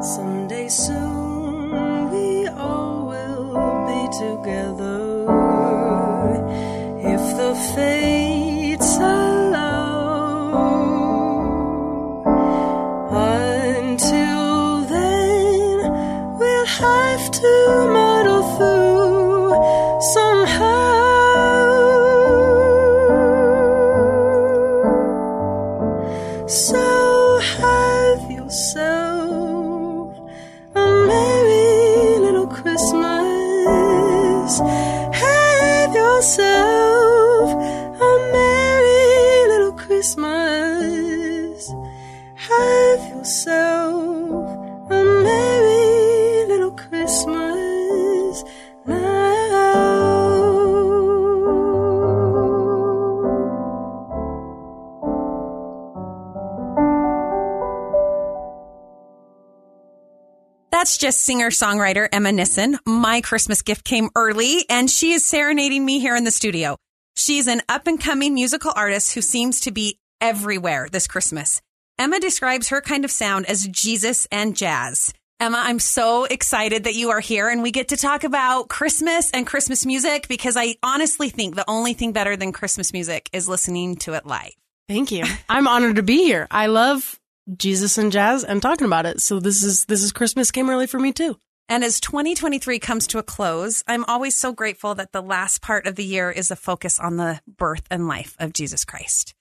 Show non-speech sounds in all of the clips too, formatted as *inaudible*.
Someday soon we all will be together. If the fates That's just singer songwriter Emma Nissen. My Christmas gift came early and she is serenading me here in the studio. She's an up and coming musical artist who seems to be everywhere this Christmas. Emma describes her kind of sound as Jesus and jazz. Emma, I'm so excited that you are here and we get to talk about Christmas and Christmas music because I honestly think the only thing better than Christmas music is listening to it live. Thank you. I'm honored to be here. I love Jesus and jazz and talking about it. So this is this is Christmas came early for me too. And as 2023 comes to a close, I'm always so grateful that the last part of the year is a focus on the birth and life of Jesus Christ.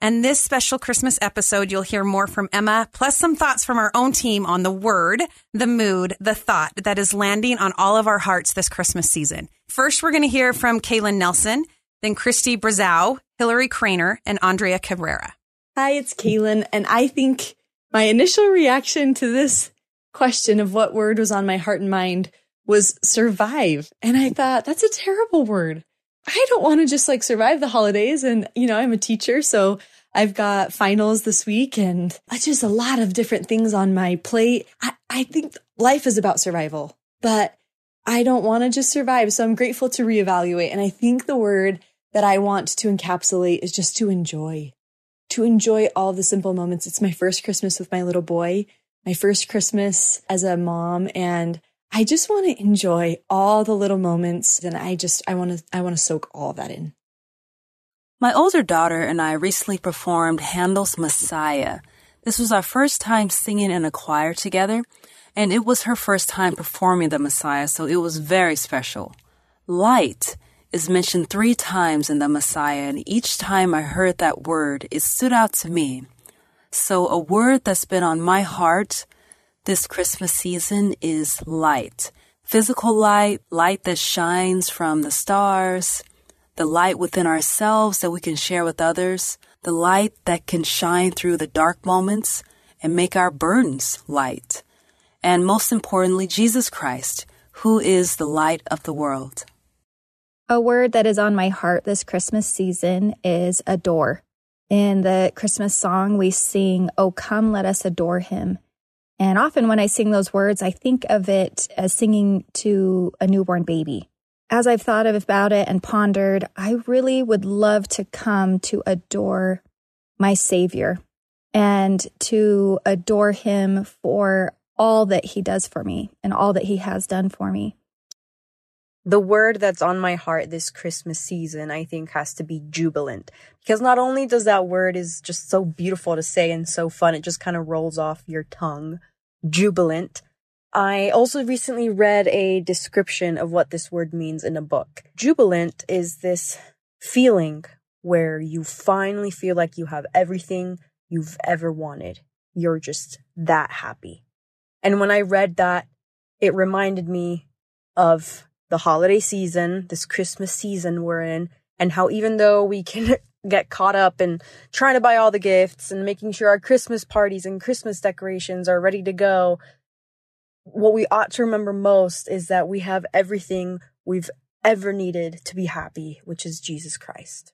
And this special Christmas episode, you'll hear more from Emma, plus some thoughts from our own team on the word, the mood, the thought that is landing on all of our hearts this Christmas season. First, we're going to hear from Kaylin Nelson, then Christy Brazow, Hillary Craner, and Andrea Cabrera. Hi, it's Kaylin, and I think my initial reaction to this question of what word was on my heart and mind was survive. And I thought, that's a terrible word. I don't want to just like survive the holidays. And, you know, I'm a teacher, so I've got finals this week and just a lot of different things on my plate. I, I think life is about survival, but I don't want to just survive. So I'm grateful to reevaluate. And I think the word that I want to encapsulate is just to enjoy to enjoy all the simple moments. It's my first Christmas with my little boy, my first Christmas as a mom, and I just want to enjoy all the little moments and I just I want to I want to soak all that in. My older daughter and I recently performed Handel's Messiah. This was our first time singing in a choir together, and it was her first time performing the Messiah, so it was very special. Light is mentioned three times in the Messiah, and each time I heard that word, it stood out to me. So, a word that's been on my heart this Christmas season is light. Physical light, light that shines from the stars, the light within ourselves that we can share with others, the light that can shine through the dark moments and make our burdens light. And most importantly, Jesus Christ, who is the light of the world. A word that is on my heart this Christmas season is adore. In the Christmas song, we sing, Oh, come, let us adore him. And often when I sing those words, I think of it as singing to a newborn baby. As I've thought about it and pondered, I really would love to come to adore my Savior and to adore him for all that he does for me and all that he has done for me. The word that's on my heart this Christmas season, I think, has to be jubilant. Because not only does that word is just so beautiful to say and so fun, it just kind of rolls off your tongue. Jubilant. I also recently read a description of what this word means in a book. Jubilant is this feeling where you finally feel like you have everything you've ever wanted. You're just that happy. And when I read that, it reminded me of the holiday season, this Christmas season we're in, and how even though we can *laughs* get caught up in trying to buy all the gifts and making sure our Christmas parties and Christmas decorations are ready to go, what we ought to remember most is that we have everything we've ever needed to be happy, which is Jesus Christ.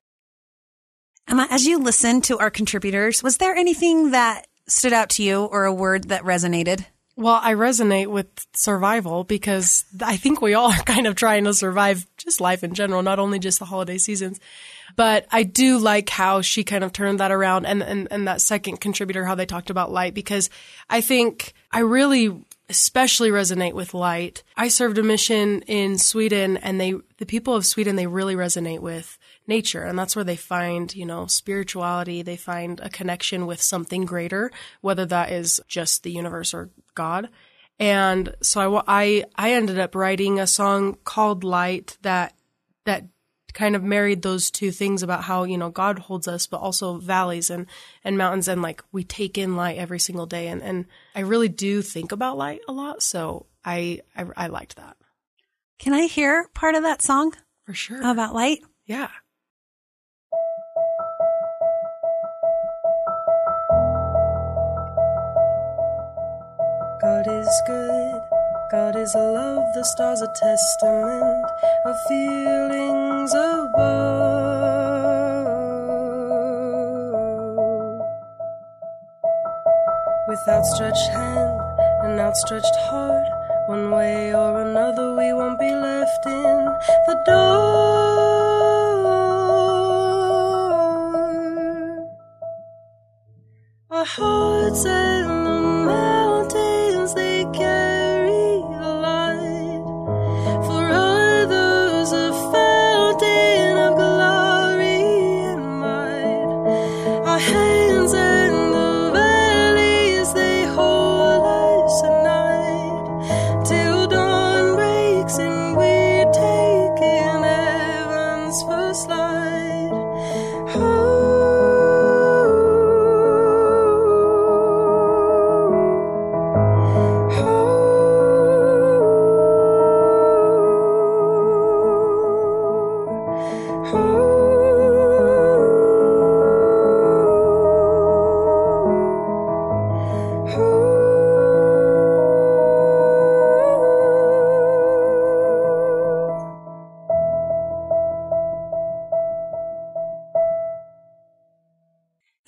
Emma, as you listened to our contributors, was there anything that stood out to you or a word that resonated? Well, I resonate with survival because I think we all *laughs* are kind of trying to survive just life in general, not only just the holiday seasons. But I do like how she kind of turned that around and, and, and that second contributor, how they talked about light, because I think I really especially resonate with light. I served a mission in Sweden and they, the people of Sweden, they really resonate with nature. And that's where they find, you know, spirituality. They find a connection with something greater, whether that is just the universe or God. And so I, I, I ended up writing a song called Light that, that kind of married those two things about how, you know, God holds us, but also valleys and, and mountains. And like we take in light every single day. And, and I really do think about light a lot. So I, I, I liked that Can I hear part of that song for sure. about light? yeah. God is good. God is love. The stars a testament of feelings above. With outstretched hand and outstretched heart, one way or another, we won't be left in the dark. Our hearts and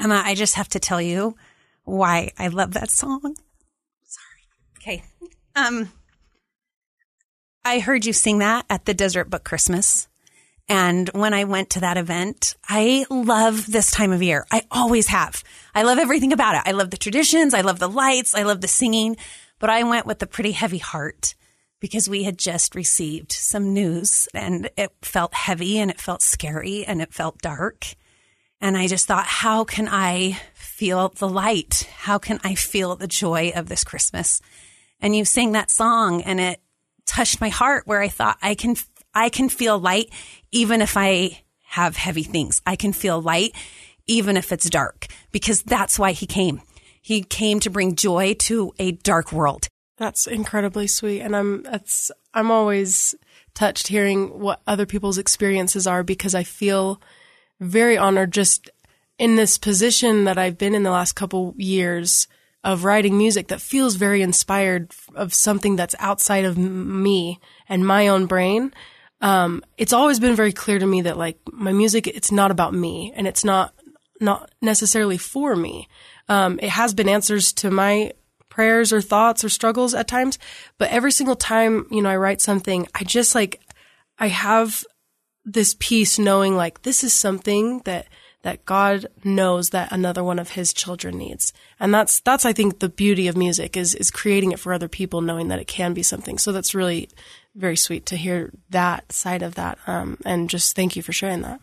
Emma, I just have to tell you why I love that song. Sorry. Okay. Um, I heard you sing that at the Deseret Book Christmas. And when I went to that event, I love this time of year. I always have. I love everything about it. I love the traditions. I love the lights. I love the singing. But I went with a pretty heavy heart because we had just received some news and it felt heavy and it felt scary and it felt dark. And I just thought, how can I feel the light? How can I feel the joy of this Christmas? And you sang that song and it touched my heart where I thought I can, I can feel light even if I have heavy things. I can feel light even if it's dark because that's why he came. He came to bring joy to a dark world. That's incredibly sweet. And I'm, that's, I'm always touched hearing what other people's experiences are because I feel very honored just in this position that I've been in the last couple years of writing music that feels very inspired of something that's outside of me and my own brain. Um, it's always been very clear to me that like my music, it's not about me and it's not, not necessarily for me. Um, it has been answers to my prayers or thoughts or struggles at times, but every single time, you know, I write something, I just like, I have this peace knowing like this is something that that God knows that another one of his children needs. And that's that's I think the beauty of music is is creating it for other people knowing that it can be something. So that's really very sweet to hear that side of that um and just thank you for sharing that.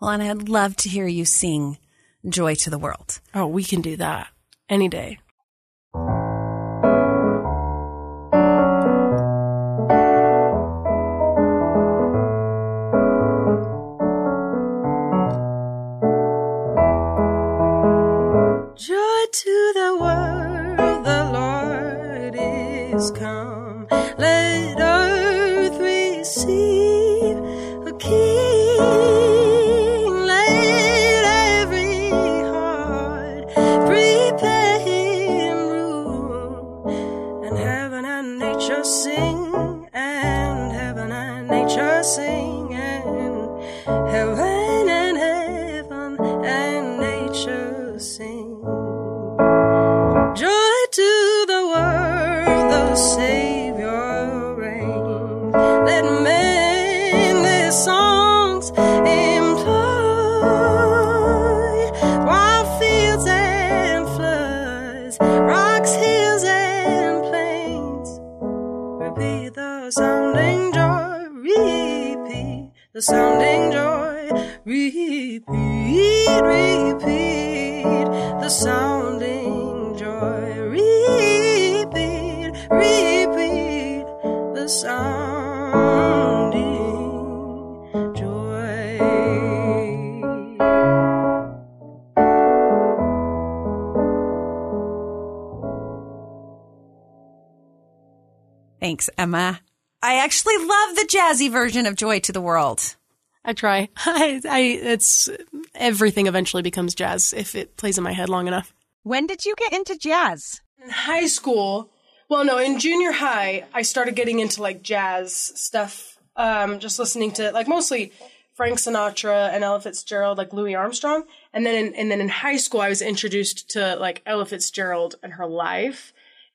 Well, and I'd love to hear you sing Joy to the World. Oh, we can do that any day. Emma. I actually love the jazzy version of Joy to the World. I try. *laughs* I, I, it's everything eventually becomes jazz if it plays in my head long enough. When did you get into jazz? In high school, well, no, in junior high, I started getting into like jazz stuff. Um, just listening to like mostly Frank Sinatra and Ella Fitzgerald, like Louis Armstrong. And then, in, and then in high school, I was introduced to like Ella Fitzgerald and her life.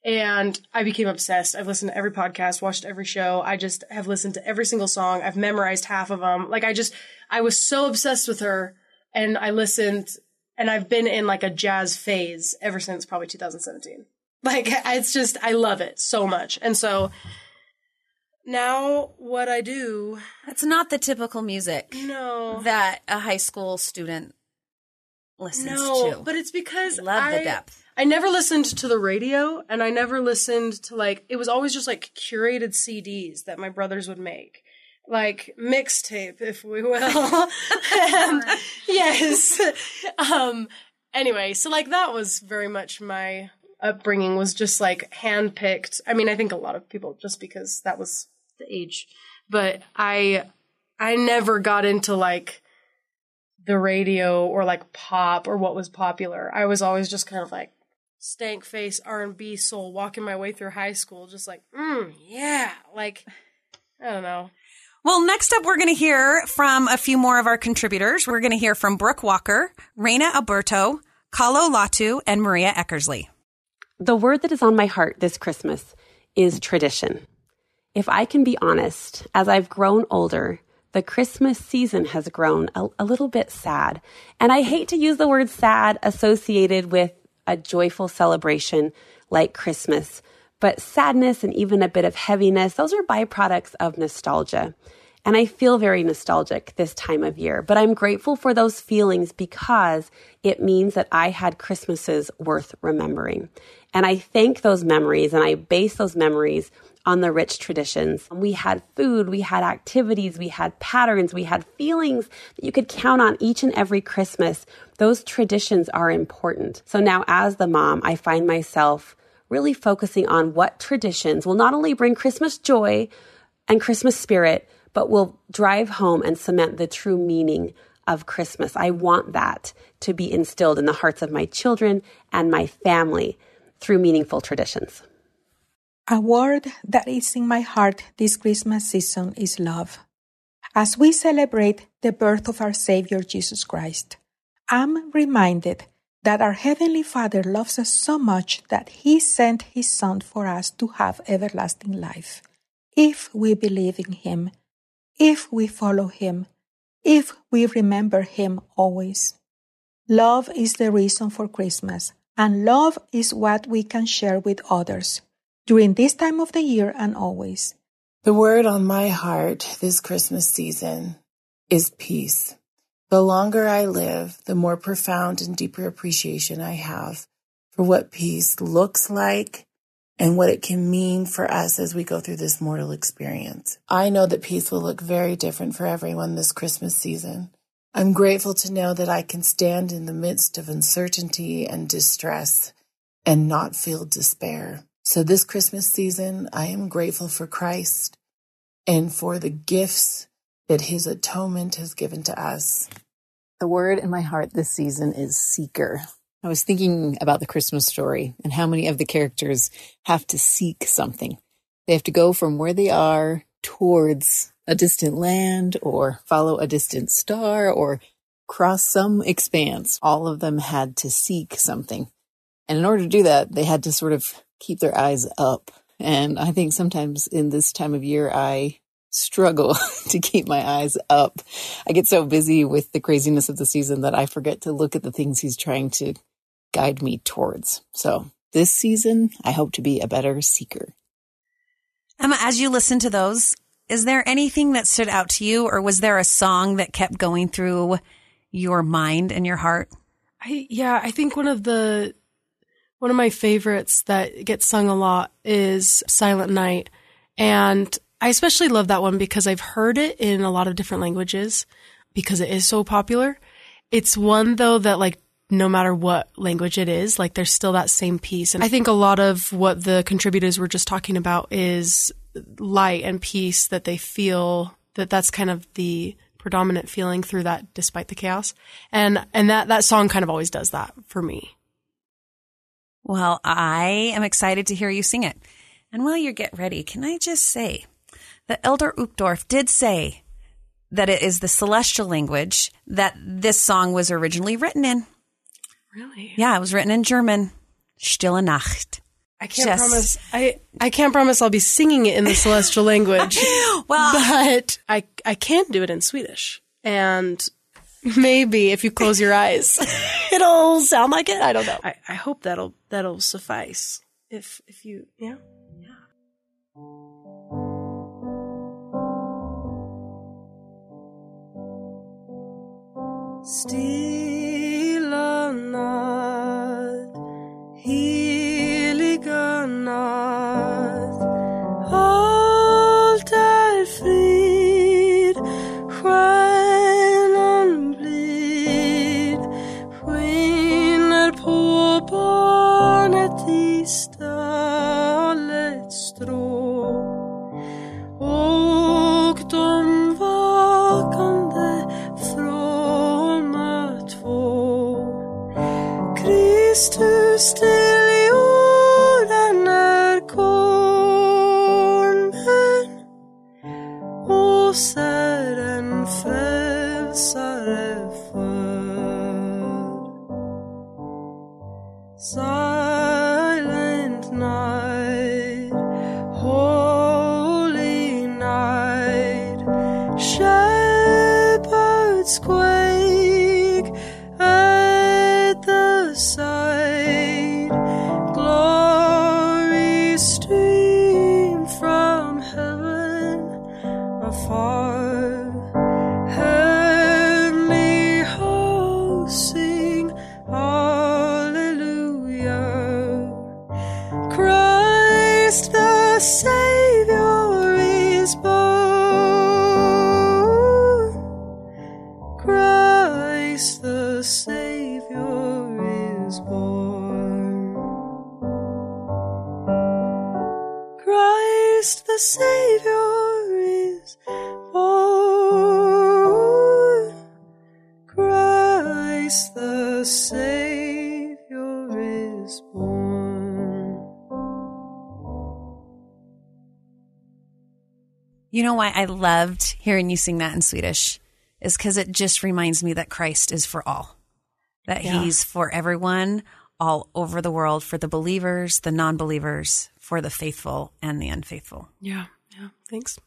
And I became obsessed. I've listened to every podcast, watched every show. I just have listened to every single song. I've memorized half of them. Like I just, I was so obsessed with her and I listened and I've been in like a jazz phase ever since probably 2017. Like *laughs* it's just, I love it so much. And so now what I do, That's not the typical music no, that a high school student listens to. no, to. but it's because I Love I, the depth. I never listened to the radio and I never listened to like it was always just like curated CDs that my brothers would make. Like mixtape, if we will. *laughs* and, yes. Um anyway, so like that was very much my upbringing was just like handpicked. I mean, I think a lot of people just because that was the age. But I I never got into like the radio or like pop or what was popular. I was always just kind of like stank face R&B soul walking my way through high school just like, mm, yeah, like I don't know. Well, next up, we're going to hear from a few more of our contributors. We're going to hear from Brooke Walker, Reina Alberto, Kalo Latu, and Maria Eckersley. The word that is on my heart this Christmas is tradition. If I can be honest, as I've grown older, the Christmas season has grown a, a, little bit sad. And I hate to use the word sad associated with a joyful celebration like Christmas, but sadness and even a bit of heaviness, those are byproducts of nostalgia. And I feel very nostalgic this time of year, but I'm grateful for those feelings because it means that I had Christmases worth remembering. And I thank those memories and I base those memories on the rich traditions. We had food, we had activities, we had patterns, we had feelings that you could count on each and every Christmas. Those traditions are important. So now, as the mom, I find myself really focusing on what traditions will not only bring Christmas joy and Christmas spirit, but will drive home and cement the true meaning of Christmas. I want that to be instilled in the hearts of my children and my family through meaningful traditions. A word that is in my heart this Christmas season is love. As we celebrate the birth of our Savior Jesus Christ, I'm reminded that our Heavenly Father loves us so much that He sent His Son for us to have everlasting life. If we believe in Him, if we follow Him, if we remember Him always. Love is the reason for Christmas, and love is what we can share with others during this time of the year and always. The word on my heart this Christmas season is peace. The longer I live, the more profound and deeper appreciation I have for what peace looks like and what it can mean for us as we go through this mortal experience. I know that peace will look very different for everyone this Christmas season. I'm grateful to know that I can stand in the midst of uncertainty and distress and not feel despair. So this Christmas season, I am grateful for Christ and for the gifts that his atonement has given to us. The word in my heart this season is seeker. I was thinking about the Christmas story and how many of the characters have to seek something. They have to go from where they are towards a distant land or follow a distant star or cross some expanse. All of them had to seek something. And in order to do that, they had to sort of keep their eyes up. And I think sometimes in this time of year, I struggle *laughs* to keep my eyes up. I get so busy with the craziness of the season that I forget to look at the things he's trying to guide me towards. So this season, I hope to be a better seeker. Emma, as you listen to those, is there anything that stood out to you, or was there a song that kept going through your mind and your heart? I yeah, I think one of the one of my favorites that gets sung a lot is Silent Night. And I especially love that one because I've heard it in a lot of different languages because it is so popular. It's one though that like no matter what language it is, like there's still that same peace. And I think a lot of what the contributors were just talking about is light and peace that they feel that that's kind of the predominant feeling through that despite the chaos. And and that that song kind of always does that for me. Well, I am excited to hear you sing it. And while you get ready, can I just say that Elder Uchtdorf did say that it is the celestial language that this song was originally written in. Really? Yeah, it was written in German. Stille Nacht. I can't just, promise. I I can't promise I'll be singing it in the celestial language. *laughs* well, but I I can do it in Swedish, and *laughs* maybe if you close your eyes, *laughs* it'll sound like it. I don't know. I, I hope that'll that'll suffice. If if you yeah yeah. Stilla natt, You know why I loved hearing you sing that in Swedish? Is because it just reminds me that Christ is for all, that Yeah. he's for everyone all over the world, for the believers, the non believers, for the faithful and the unfaithful. Yeah, yeah. Thanks.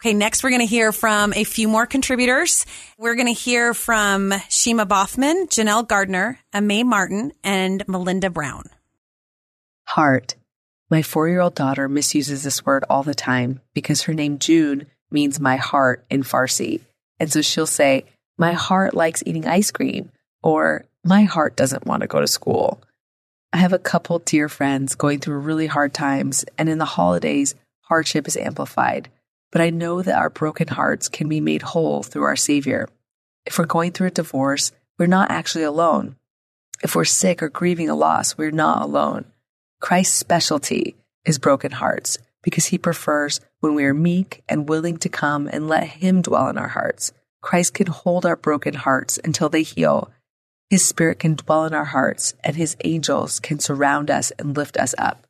Okay, next we're going to hear from a few more contributors. We're going to hear from Shima Baughman, Janelle Gardner, Amay Martin, and Melinda Brown. Heart. My four year old daughter misuses this word all the time because her name June means my heart in Farsi. And so she'll say, My heart likes eating ice cream, or My heart doesn't want to go to school. I have a couple dear friends going through really hard times, and in the holidays, hardship is amplified. But I know that our broken hearts can be made whole through our Savior. If we're going through a divorce, we're not actually alone. If we're sick or grieving a loss, we're not alone. Christ's specialty is broken hearts because he prefers when we are meek and willing to come and let him dwell in our hearts. Christ can hold our broken hearts until they heal. His spirit can dwell in our hearts and his angels can surround us and lift us up.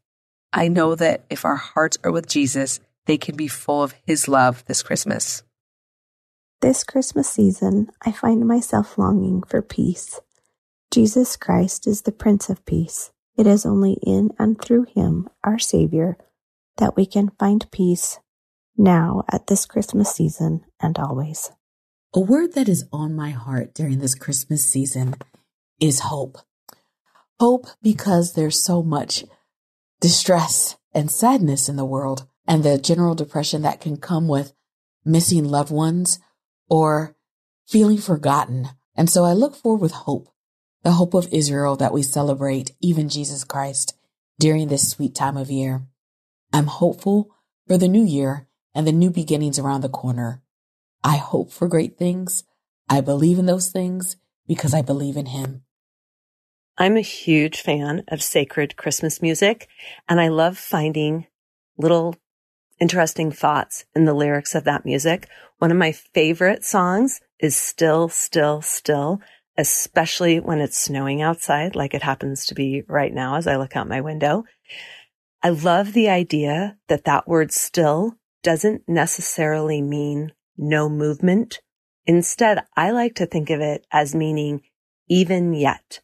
I know that if our hearts are with Jesus, they can be full of his love this Christmas. This Christmas season, I find myself longing for peace. Jesus Christ is the Prince of Peace. It is only in and through Him, our Savior, that we can find peace now at this Christmas season and always. A word that is on my heart during this Christmas season is hope. Hope because there's so much distress and sadness in the world and the general depression that can come with missing loved ones or feeling forgotten. And so I look forward with hope, the hope of Israel that we celebrate, even Jesus Christ, during this sweet time of year. I'm hopeful for the new year and the new beginnings around the corner. I hope for great things. I believe in those things because I believe in Him. I'm a huge fan of sacred Christmas music, and I love finding little interesting thoughts in the lyrics of that music. One of my favorite songs is Still, Still, Still, especially when it's snowing outside, like it happens to be right now as I look out my window. I love the idea that that word still doesn't necessarily mean no movement. Instead, I like to think of it as meaning even yet,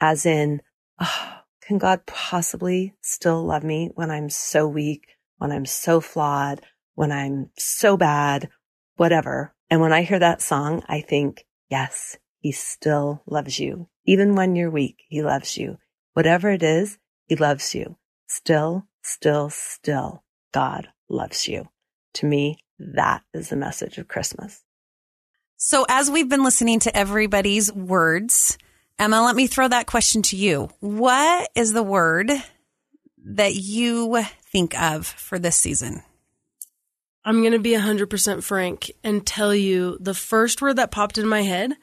as in, oh, can God possibly still love me when I'm so weak, when I'm so flawed, when I'm so bad, whatever. And when I hear that song, I think, yes, he still loves you. Even when you're weak, he loves you. Whatever it is, he loves you. Still, still, still, God loves you. To me, that is the message of Christmas. So as we've been listening to everybody's words, Emma, let me throw that question to you. What is the word that you think of for this season? I'm going to be 100% frank and tell you the first word that popped in my head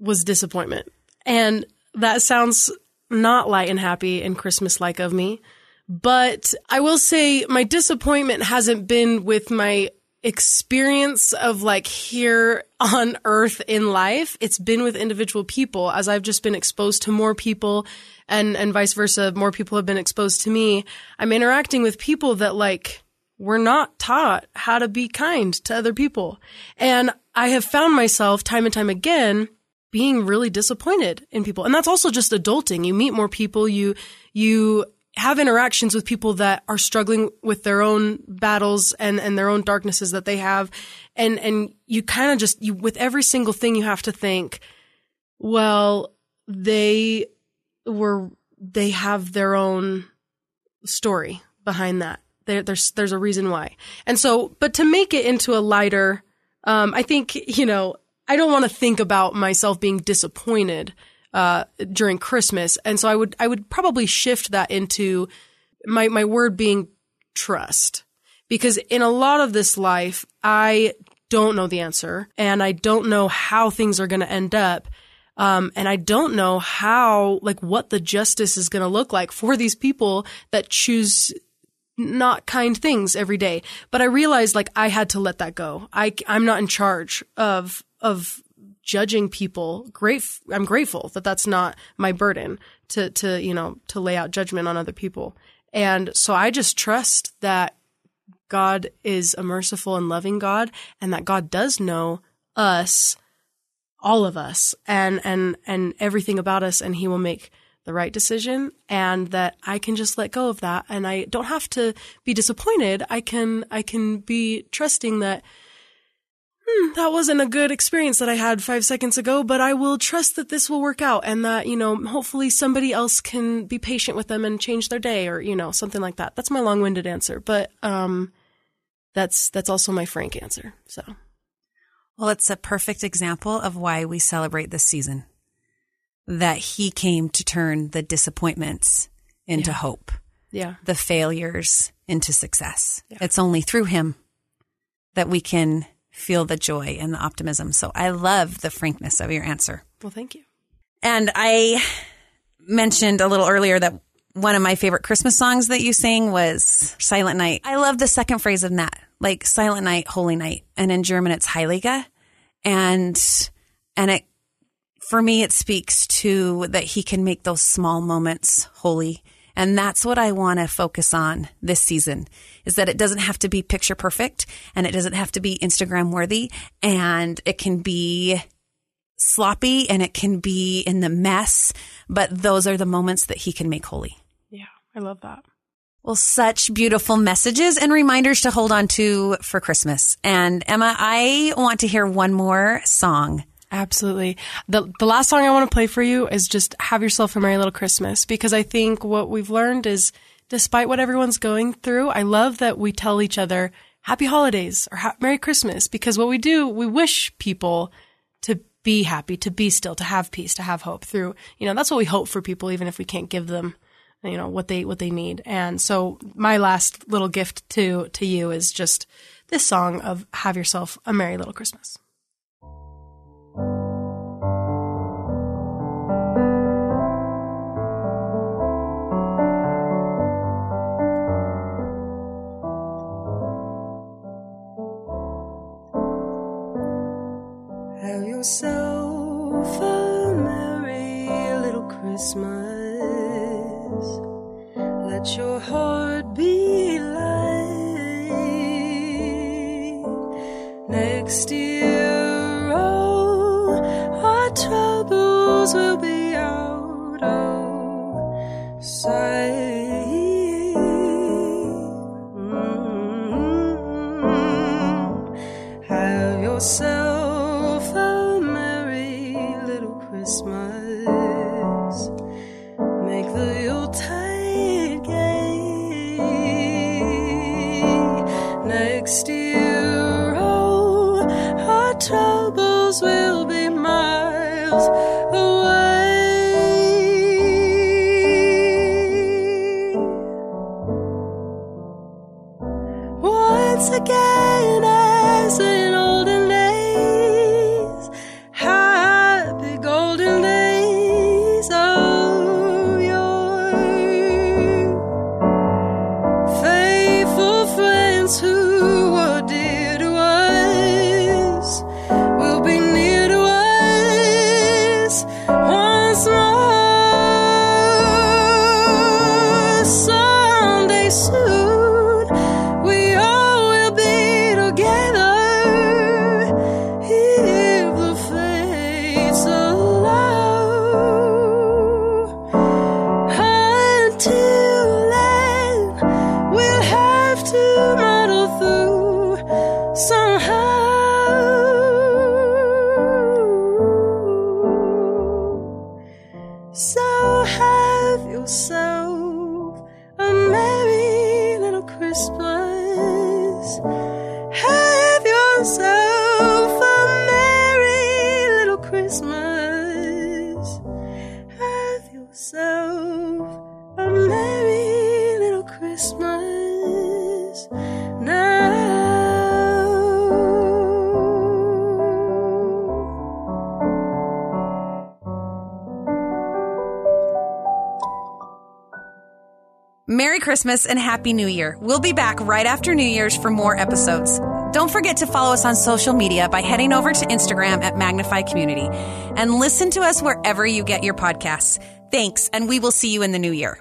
was disappointment. And that sounds not light and happy and Christmas like of me. But I will say my disappointment hasn't been with my experience of like here on earth in life. It's been with individual people as I've just been exposed to more people and, and vice versa. More people have been exposed to me. I'm interacting with people that like we're not taught how to be kind to other people. And I have found myself time and time again being really disappointed in people. And that's also just adulting. You meet more people, you, you have interactions with people that are struggling with their own battles and, and their own darknesses that they have. And, and you kind of just, you, with every single thing you have to think, well, they were, they have their own story behind that. There, there's, there's a reason why. And so, but to make it into a lighter, um, I think, you know, I don't want to think about myself being disappointed uh, during Christmas, and so I would I would probably shift that into my my word being trust, because in a lot of this life I don't know the answer, and I don't know how things are going to end up. Um, and I don't know how, like, what the justice is going to look like for these people that choose not kind things every day. But I realized, like, I had to let that go. I, I'm not in charge of of judging people. Great, I'm grateful that that's not my burden to to you know to lay out judgment on other people. And so I just trust that God is a merciful and loving God, and that God does know us, all of us, and and and everything about us, and He will make the right decision and that I can just let go of that and I don't have to be disappointed. I can I can be trusting that hmm, that wasn't a good experience that I had five seconds ago, but I will trust that this will work out and that, you know, hopefully somebody else can be patient with them and change their day or, you know, something like that. That's my long winded answer, but, um, that's, that's also my frank answer. So. Well, it's a perfect example of why we celebrate this season. That he came to turn the disappointments into Yeah. hope, Yeah. the failures into success. It's only through him that we can feel the joy and the optimism. So I love the frankness of your answer. Well, thank you. And I mentioned a little earlier that one of my favorite Christmas songs that you sang was Silent Night. I love the second phrase of that, like Silent Night, Holy Night. And in German, it's Heilige. And, and it, for me, it speaks to that he can make those small moments holy. And that's what I want to focus on this season is that it doesn't have to be picture perfect and it doesn't have to be Instagram worthy and it can be sloppy and it can be in the mess, but those are the moments that he can make holy. Yeah. I love that. Well, such beautiful messages and reminders to hold on to for Christmas. And Emma, I want to hear one more song Absolutely. The the last song I want to play for you is just Have Yourself a Merry Little Christmas because I think what we've learned is despite what everyone's going through, I love that we tell each other happy holidays or Merry Christmas because what we do, we wish people to be happy, to be still, to have peace, to have hope through, you know, that's what we hope for people even if we can't give them you know what they what they need. And so my last little gift to to you is just this song of Have Yourself a Merry Little Christmas. Have yourself a merry little Christmas. Let your heart be light. Next year, will be Once again, as in olden So have yourself Christmas and Happy New Year. We'll be back right after New Year's for more episodes. Don't forget to follow us on social media by heading over to Instagram at Magnify Community and listen to us wherever you get your podcasts. Thanks, and we will see you in the new year.